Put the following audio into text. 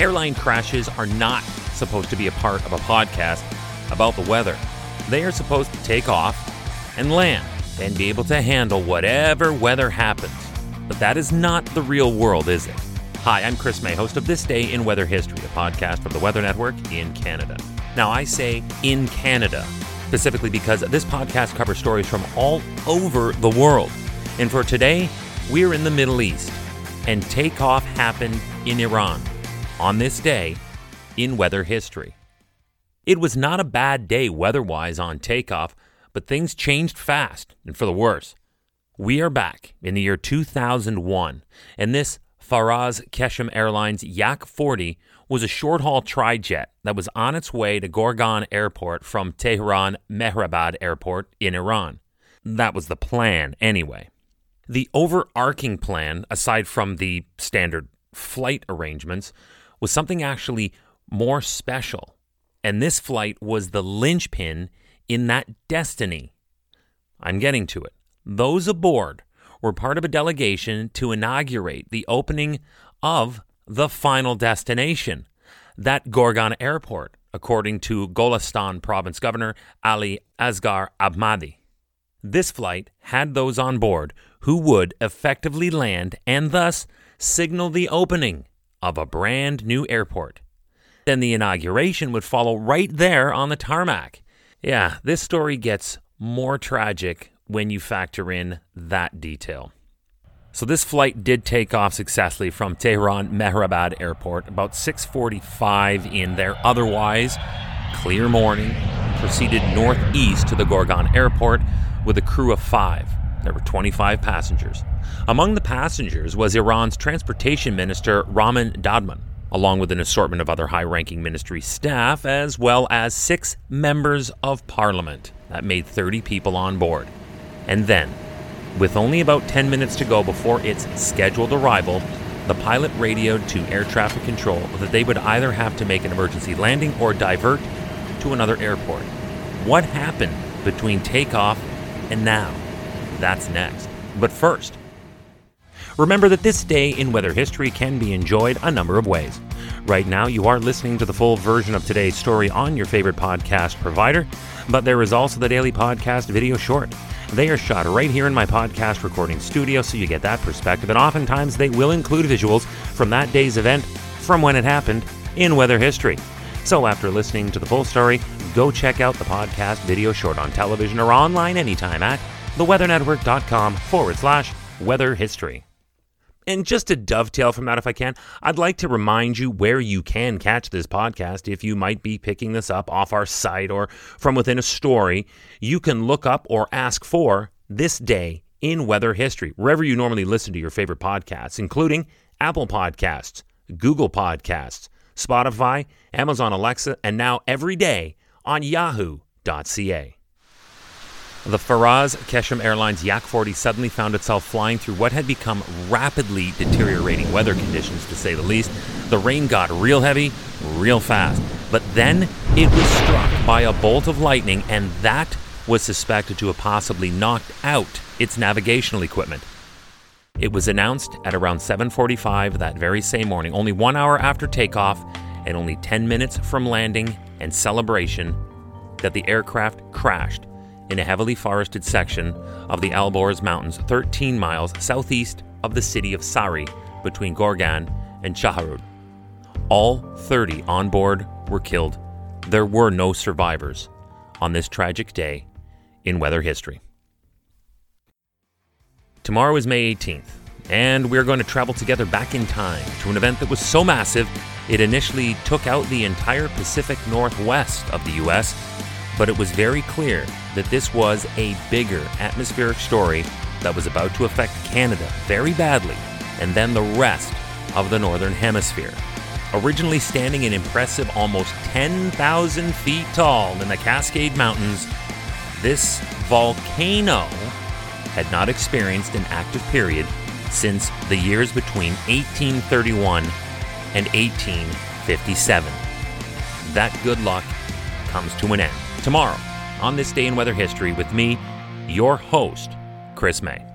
Airline crashes are not supposed to be a part of a podcast about the weather. They are supposed to take off and land and be able to handle whatever weather happens. But that is not the real world, is it? Hi, I'm Chris May, host of This Day in Weather History, a podcast from the Weather Network in Canada. Now, I say in Canada, specifically because this podcast covers stories from all over the world. And for today, we're in the Middle East, and takeoff happened in Iran on this day in weather history. It was not a bad day weather wise on takeoff, but things changed fast and for the worse. We are back in the year 2001, and this Faraz Qeshm Airlines Yak 40 was a short haul trijet that was on its way to Gorgan Airport from Tehran Mehrabad Airport in Iran. That was the plan, anyway. The overarching plan, aside from the standard flight arrangements, was something actually more special. And this flight was the linchpin in that destiny. I'm getting to it. Those aboard were part of a delegation to inaugurate the opening of the final destination, that Gorgan Airport, according to Golestan Province Governor Ali Asghar Ahmadi. This flight had those on board who would effectively land and thus signal the opening of a brand new airport. Then the inauguration would follow right there on the tarmac. Yeah, this story gets more tragic when you factor in that detail. So this flight did take off successfully from Tehran Mehrabad Airport about 6:45 in their otherwise clear morning. Proceeded northeast to the Gorgan Airport with a crew of 5. There were 25 passengers. Among the passengers was Iran's transportation minister Ramin Dadman, along with an assortment of other high ranking ministry staff, as well as six members of parliament. That made 30 people on board. And then, with only about 10 minutes to go before its scheduled arrival, the pilot radioed to air traffic control that they would either have to make an emergency landing or divert to another airport. What happened between takeoff and now? That's next. But first, remember that this day in weather history can be enjoyed a number of ways. Right now, you are listening to the full version of today's story on your favorite podcast provider, but there is also the daily podcast video short. They are shot right here in my podcast recording studio, so you get that perspective, and oftentimes they will include visuals from that day's event from when it happened in weather history. So after listening to the full story, go check out the podcast video short on television or online anytime at theweathernetwork.com forward slash weather history. And just to dovetail from that, if I can, I'd like to remind you where you can catch this podcast. If you might be picking this up off our site or from within a story, you can look up or ask for This Day in Weather History, wherever you normally listen to your favorite podcasts, including Apple Podcasts, Google Podcasts, Spotify, Amazon Alexa, and now every day on yahoo.ca. The Faraz Qeshm Airlines Yak 40 suddenly found itself flying through what had become rapidly deteriorating weather conditions, to say the least. The rain got real heavy, real fast. But then it was struck by a bolt of lightning, and that was suspected to have possibly knocked out its navigational equipment. It was announced at around 7:45 that very same morning, only 1 hour after takeoff and only 10 minutes from landing and celebration, that the aircraft crashed in a heavily forested section of the Alborz Mountains, 13 miles southeast of the city of Sari, between Gorgan and Shahrud. All 30 on board were killed. There were no survivors on this tragic day in weather history. Tomorrow is May 18th, and we're going to travel together back in time to an event that was so massive it initially took out the entire Pacific Northwest of the U.S but it was very clear that this was a bigger atmospheric story that was about to affect Canada very badly, and then the rest of the Northern Hemisphere. Originally standing an impressive almost 10,000 feet tall in the Cascade Mountains, this volcano had not experienced an active period since the years between 1831 and 1857. That good luck comes to an end tomorrow on this day in weather history with me, your host, Chris May.